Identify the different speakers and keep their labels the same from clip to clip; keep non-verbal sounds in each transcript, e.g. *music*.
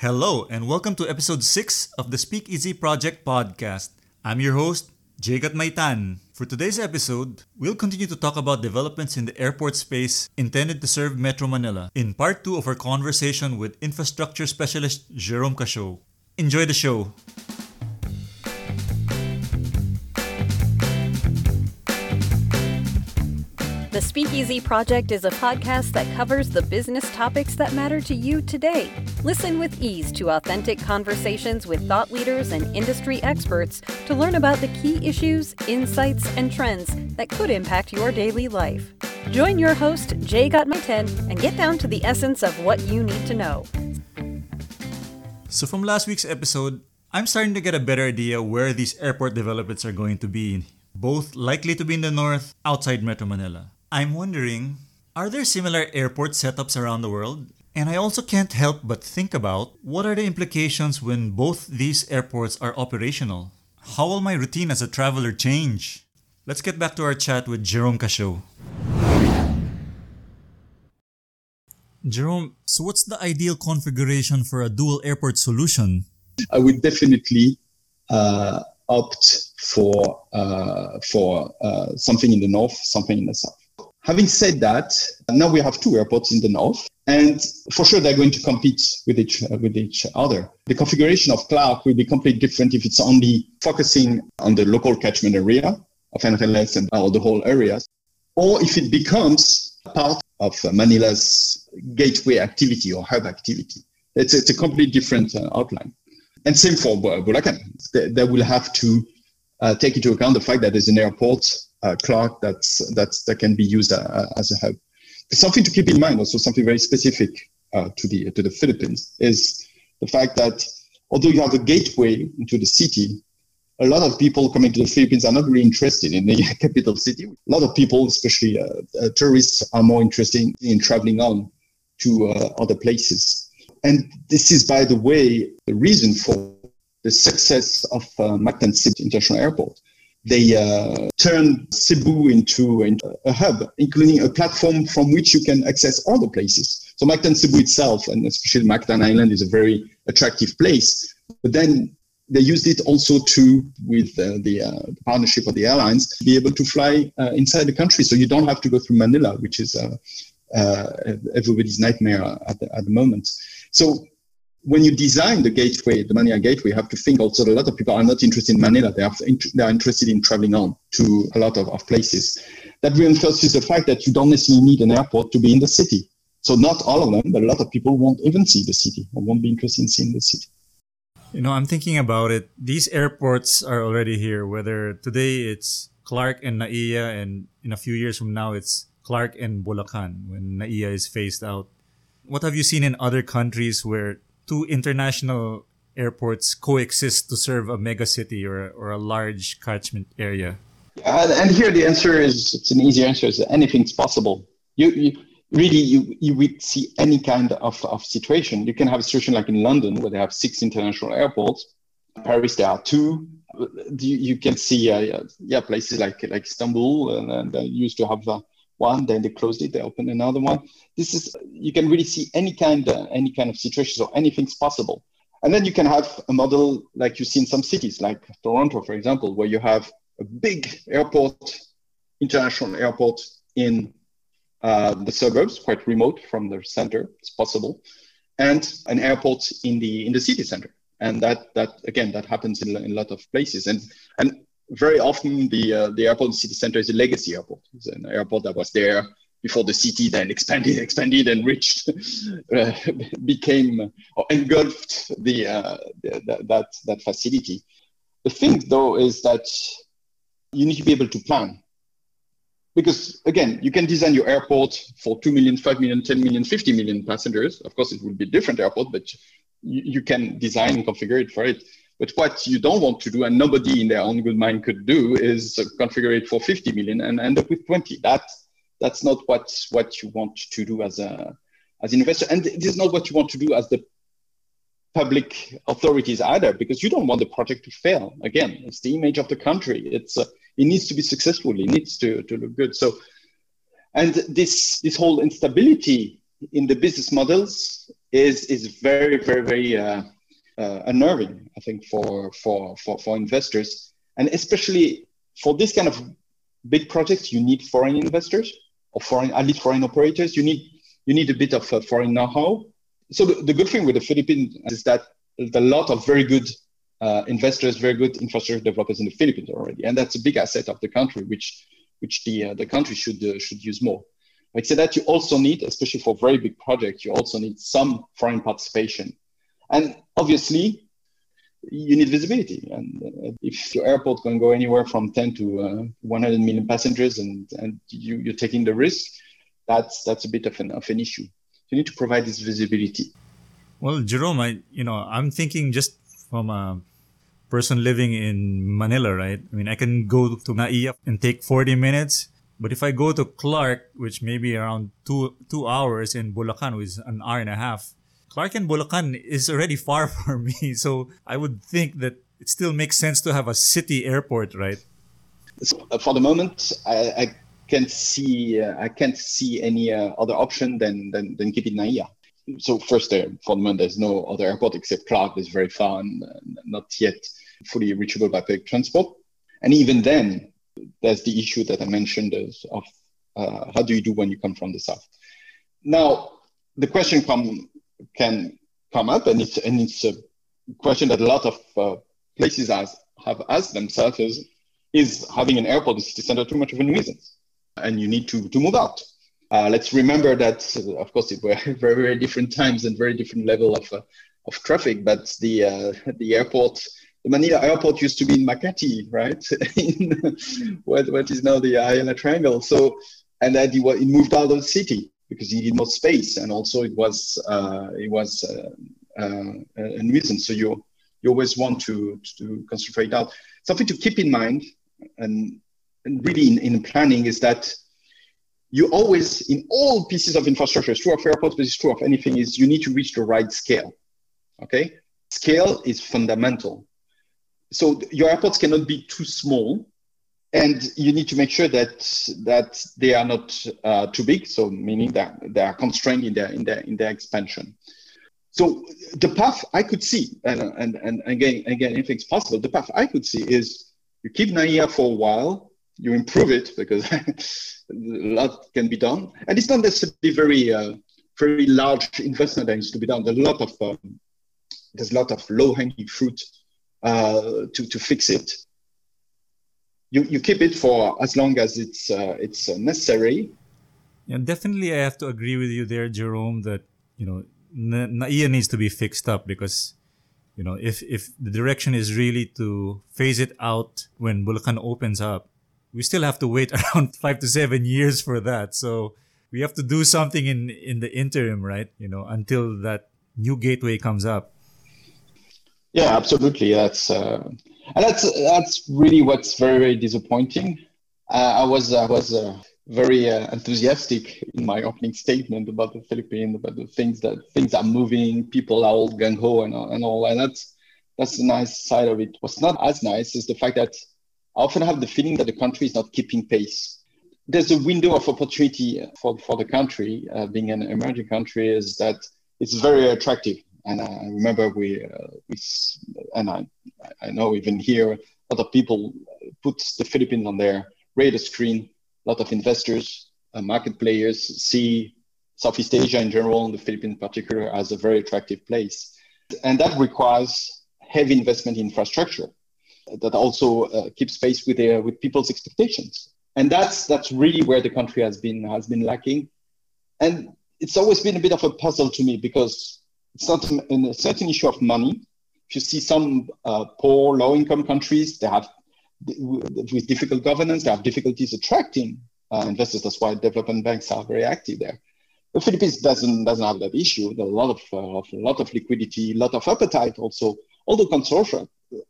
Speaker 1: Hello, and welcome to episode 6 of the Speakeasy Project podcast. I'm your host, Jagat Maitan. For today's episode, we'll continue to talk about developments in the airport space intended to serve Metro Manila in part 2 of our conversation with infrastructure specialist Jerome Cachau. Enjoy the show.
Speaker 2: Speakeasy Project is a podcast that covers the business topics that matter to you today. Listen with ease to authentic conversations with thought leaders and industry experts to learn about the key issues, insights, and trends that could impact your daily life. Join your host, Jagat Maitan, and get down to the essence of what you need to know.
Speaker 1: So, from last week's episode, I'm starting to get a better idea where these airport developments are going to be, both likely to be in the north, outside Metro Manila. I'm wondering, are there similar airport setups around the world? And I also can't help but think about what are the implications when both these airports are operational? How will my routine as a traveler change? Let's get back to our chat with Jerome Cachau. Jerome, so what's the ideal configuration for a dual airport solution?
Speaker 3: I would definitely uh, opt for uh, for uh, something in the north, something in the south. Having said that, now we have two airports in the north, and for sure they're going to compete with each with each other. The configuration of Clark will be completely different if it's only focusing on the local catchment area of NRLS and or the whole area, or if it becomes part of Manila's gateway activity or hub activity. It's, it's a completely different uh, outline. And same for Bulacan. They, they will have to uh, take into account the fact that there's an airport uh, Clark that's, that's, that can be used uh, as a hub. Something to keep in mind, also something very specific uh, to, the, to the Philippines, is the fact that although you have a gateway into the city, a lot of people coming to the Philippines are not really interested in the *laughs* capital city. A lot of people, especially uh, uh, tourists, are more interested in, in traveling on to uh, other places. And this is, by the way, the reason for the success of uh, Mactan Cebu International Airport they uh, turned Cebu into, into, a hub, including a platform from which you can access all the places. So Mactan Cebu itself, and especially Mactan Island, is a very attractive place. But then they used it also to, with uh, the, uh, partnership of the airlines, be able to fly uh, inside the country. So you don't have to go through Manila, which is uh, uh, everybody's nightmare at the, at the moment. So when you design the gateway, the Manila gateway, you have to think also that a lot of people are not interested in Manila. They are, they are interested in traveling on to a lot of, of places. That reinforces the fact that you don't necessarily need an airport to be in the city. So not all of them, but a lot of people won't even see the city or won't be interested in seeing the city.
Speaker 1: You know, I'm thinking about it. These airports are already here, whether today it's Clark and NAIA, and in a few years from now, it's Clark and Bulacan when NAIA is phased out. What have you seen in other countries where two international airports coexist to serve a mega city or, or a large catchment area?
Speaker 3: Uh, and here the answer is it's an easy answer is anything's possible. You, you really you, you would see any kind of, of situation. You can have a situation like in London where they have six international airports. Paris there are two. You, you can see uh, yeah places like like Istanbul and, and used to have uh, one, then they closed it, they opened another one. This is you can really see any kind of, any kind of situation, so anything's possible. And then you can have a model like you see in some cities, like Toronto, for example, where you have a big airport, international airport in uh, the suburbs, quite remote from the center. It's possible, and an airport in the in the city center. And that that again that happens in, in a lot of places. And and very often the uh, the airport in city center is a legacy airport. It's an airport that was there before the city then expanded, *laughs* expanded and reached, *laughs* uh, became or engulfed the, uh, the, that that facility. The thing though is that you need to be able to plan. Because again, you can design your airport for 2 million, 5 million, 10 million, 50 million passengers. Of course, it will be a different airport, but you, you can design and configure it for it. But what you don't want to do, and nobody in their own good mind could do, is configure it for 50 million and end up with 20. That that's not what what you want to do as a as an investor, and this is not what you want to do as the public authorities either, because you don't want the project to fail. Again, it's the image of the country. It's uh, it needs to be successful. It needs to to look good. So, and this this whole instability in the business models is is very very very uh, uh, unnerving. I think for for for for investors and especially for this kind of big projects, you need foreign investors or foreign at least foreign operators. You need you need a bit of uh, foreign know-how. So the, the, good thing with the Philippines is that there's a lot of very good uh, investors, very good infrastructure developers in the Philippines already, and that's a big asset of the country, which which the uh, the country should uh, should use more. Say that you also need, especially for very big projects, you also need some foreign participation, and obviously you need visibility. And uh, if your airport can go anywhere from 10 to uh, 100 million passengers, and and you, you're taking the risk, that's that's a bit of an of an issue. You need to provide this visibility.
Speaker 1: Well, Jerome, I you know I'm thinking just from a person living in Manila, right? I mean, I can go to NAIA and take 40 minutes. But if I go to Clark, which may be around two two hours in Bulacan, which is an hour and a half, Clark and Bulacan is already far *laughs* for me. So I would think that it still makes sense to have a city airport, right?
Speaker 3: Uh, for the moment, I, I can't see uh, I can't see any uh, other option than than, than keep it NAIA. So first, there for the moment, there's no other airport except Clark. That's very far and uh, not yet fully reachable by public transport. And even then, there's the issue that I mentioned of uh, how do you do when you come from the south. Now, the question come, can come up, and it's and it's a question that a lot of uh, places has, have asked themselves: is, is having an airport in city center too much of a nuisance? and you need to, to move out. Uh, let's remember that, uh, of course, it were *laughs* very, very different times and very different level of, uh, of traffic, but the, uh, the airport, the Manila airport used to be in Makati, right? *laughs* in *laughs* what, what is now the Ayala Triangle. So, and then it, it moved out of the city because he needed more space. And also it was, uh, it was uh, a nuisance. So you, you always want to, to concentrate out. Something to keep in mind, and really in, in planning is that you always, in all pieces of infrastructure, it's true of airports, but it's true of anything, is you need to reach the right scale. Okay? Scale is fundamental. So your airports cannot be too small, and you need to make sure that that they are not uh, too big. So meaning that they are constrained in their in their in their expansion. So the path I could see, and and, and again again, anything's possible. The path I could see is you keep NAIA for a while, you improve it because *laughs* a lot can be done. And it's not necessarily very uh, very large investment that needs to be done. There's a lot of um, there's a lot of low hanging fruit uh, to to fix it. You you keep it for as long as it's uh, it's uh, necessary.
Speaker 1: Yeah, definitely, I have to agree with you there, Jerome. That you know, NAIA needs to be fixed up because you know if if the direction is really to phase it out when Bulacan opens up we still have to wait *laughs* around five to seven years for that. So we have to do something in in the interim, right? You know, until that new gateway comes up.
Speaker 3: Yeah, absolutely. That's uh, and that's that's really what's very very disappointing. Uh, I was I was uh, very uh, enthusiastic in my opening statement about the Philippines, about the things that things are moving, people are all gung ho and and all, and that's that's the nice side of it. What's not as nice is the fact that I often have the feeling that the country is not keeping pace. There's a window of opportunity for, for the country, uh, being an emerging country, is that it's very attractive. And I remember we, uh, we and I, I know even here, a lot of people put the Philippines on their radar screen. A lot of investors, uh, market players see Southeast Asia in general, and the Philippines in particular, as a very attractive place. And that requires heavy investment in infrastructure that also uh, keeps pace with their, with people's expectations. And that's that's really where the country has been has been lacking. And it's always been a bit of a puzzle to me because it's not a certain issue of money. If you see some uh, poor, low-income countries, they have with difficult governance, they have difficulties attracting uh, investors. That's why development banks are very active there. The Philippines doesn't doesn't have that issue. A lot of, uh, of a lot of liquidity, a lot of appetite also. All the consortia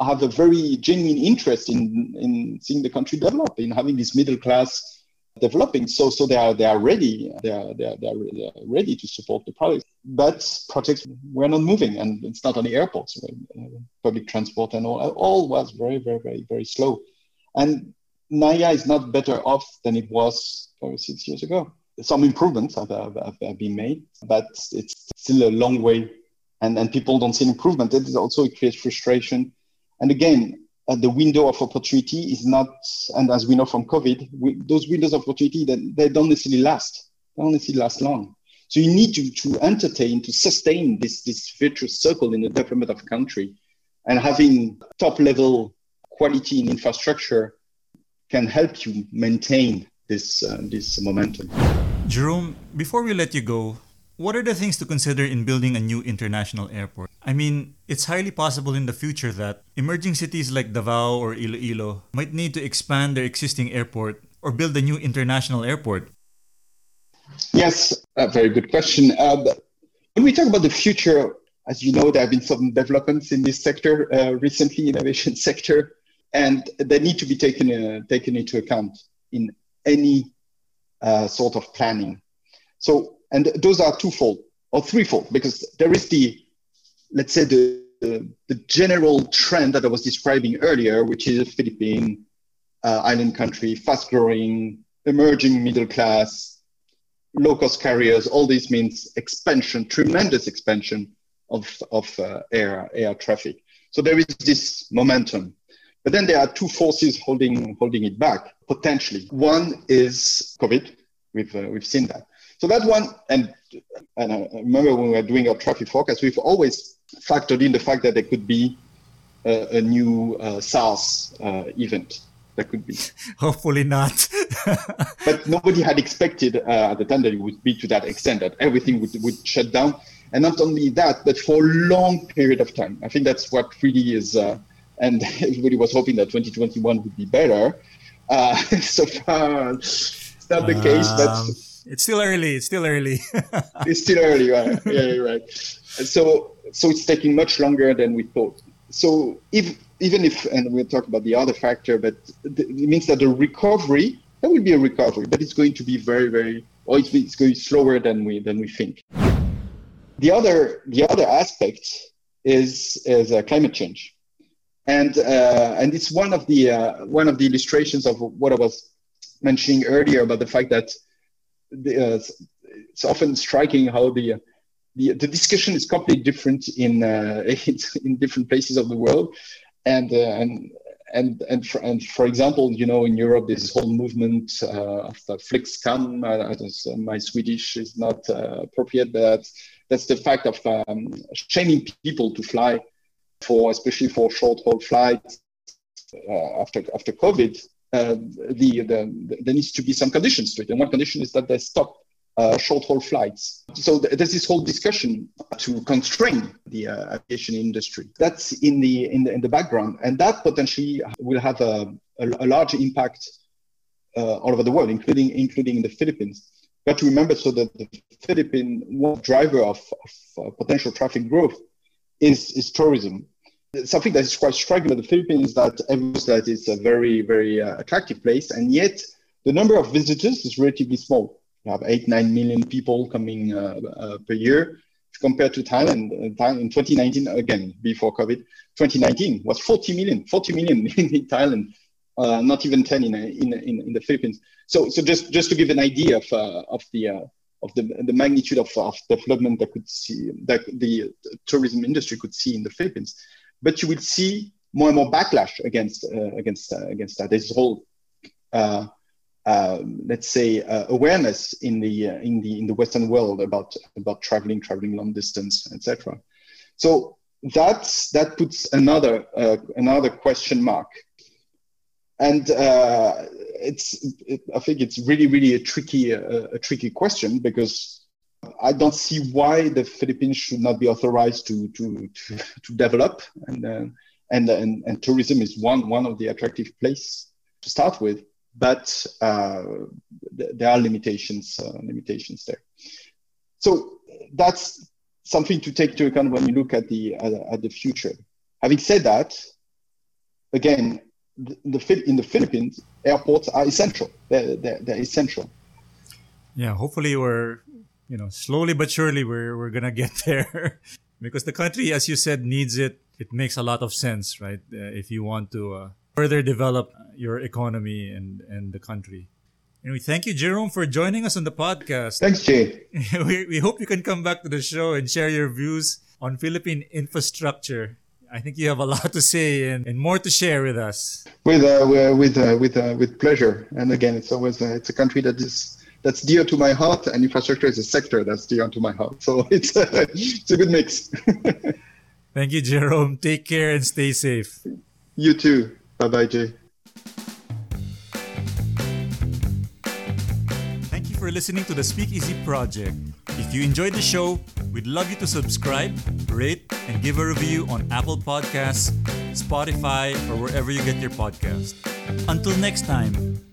Speaker 3: have a very genuine interest in, in seeing the country develop, in having this middle class developing. So, so they are they are ready. They are, they are, they are, ready to support the project. But projects were not moving, and it's not only airports, uh, public transport and all. All was very, very, very, very slow. And NAIA is not better off than it was six years ago. Some improvements have, have, have been made, but it's still a long way, and, and people don't see improvement. That is also it creates frustration. And again, the window of opportunity is not, and as we know from COVID, we, those windows of opportunity that they don't necessarily last. They don't necessarily last long. So you need to, to entertain, to sustain this, this virtuous circle in the development of a country. And having top level quality in infrastructure can help you maintain this, uh, this momentum.
Speaker 1: Jerome, before we let you go, what are the things to consider in building a new international airport? I mean, it's highly possible in the future that emerging cities like Davao or Iloilo might need to expand their existing airport or build a new international airport.
Speaker 3: Yes, a very good question. Uh, when we talk about the future, as you know, there have been some developments in this sector uh, recently, innovation *laughs* sector, and they need to be taken uh, taken into account in any uh, sort of planning. So and those are twofold or threefold because there is the, let's say, the, the, the general trend that I was describing earlier, which is a Philippine uh, island country, fast growing, emerging middle class, low cost carriers. All this means expansion, tremendous expansion of, of uh, air, air traffic. So there is this momentum. But then there are two forces holding, holding it back, potentially. One is COVID. We've, uh, we've seen that. So that one, and and I remember when we were doing our traffic forecast, we've always factored in the fact that there could be a, a new uh, SARS uh, event. That could be. *laughs*
Speaker 1: Hopefully not. *laughs*
Speaker 3: but nobody had expected uh, at the time that it would be to that extent that everything would, would shut down. And not only that, but for a long period of time. I think that's what really is, uh, and *laughs* everybody was hoping that 2021 would be better. Uh, so far, it's not the case, but um,
Speaker 1: it's still early. It's still early. *laughs*
Speaker 3: it's still early, right? Yeah, right. So, so it's taking much longer than we thought. So, if even if, and we'll talk about the other factor, but it means that the recovery, there will be a recovery, but it's going to be very, very, or it's, it's going slower than we than we think. The other, the other aspect is is uh, climate change, and uh, and it's one of the uh, one of the illustrations of what I was mentioning earlier about the fact that the, uh, it's often striking how the, the, the discussion is completely different in, uh, *laughs* in different places of the world, and uh, and and and for, and for example, you know, in Europe, there's this whole movement uh, of the flygskam. Uh, my Swedish is not uh, appropriate, but that's the fact of um, shaming people to fly for, especially for short haul flights uh, after after COVID. Uh, the, the, there needs to be some conditions to it. And one condition is that they stop uh, short haul flights. So th- there's this whole discussion to constrain the uh, aviation industry. That's in the, in the in the background, and that potentially will have a, a, a large impact uh, all over the world, including including in the Philippines. But to remember, so that the Philippine driver of, of uh, potential traffic growth is is tourism something that is quite striking about the Philippines is that that it's a very, very uh, attractive place, and yet the number of visitors is relatively small. You have eight, nine million people coming uh, uh, per year. Compared to Thailand, uh, in 2019, again before COVID, 2019 was 40 million, 40 million *laughs* in Thailand, uh, not even 10 in, in, in, in, the Philippines. So, so just, just to give an idea of, uh, of the of the, the magnitude of, of development that could see that the tourism industry could see in the Philippines but you will see more and more backlash against uh, against uh, against that. There's whole uh, um, let's say uh, awareness in the uh, in the in the Western world about about traveling, traveling long distance, etc. So that's that puts another uh, another question mark, and it's it, I think it's really really a tricky a tricky question because I don't see why the Philippines should not be authorized to to to, to develop, and, uh, and and and tourism is one one of the attractive place to start with. But uh, th- there are limitations uh, limitations there. So that's something to take into account when you look at the at the future. Having said that, again, the, the in the Philippines, airports are essential. They're, they're, they're essential.
Speaker 1: Yeah, hopefully we're you know, slowly but surely we're we're gonna get *laughs* there because the country, as you said, needs it. It makes a lot of sense, right? Uh, if you want to uh, further develop your economy and and the country. And we thank you, Jerome, for joining us on the podcast.
Speaker 3: Thanks, Jay. *laughs*
Speaker 1: we, we hope you can come back to the show and share your views on Philippine infrastructure. I think you have a lot to say and, and more to share with us.
Speaker 3: With uh, with uh, with uh, with pleasure. And again, it's always uh, it's a country that is that's dear to my heart, and infrastructure is a sector that's dear to my heart. So *laughs* it's a, it's a good mix. *laughs*
Speaker 1: Thank you, Jerome. Take care and stay safe.
Speaker 3: You too. Bye bye, Jay.
Speaker 1: Thank you for listening to the Speakeasy Project. If you enjoyed the show, we'd love you to subscribe, rate, and give a review on Apple Podcasts, Spotify, or wherever you get your podcast. Until next time.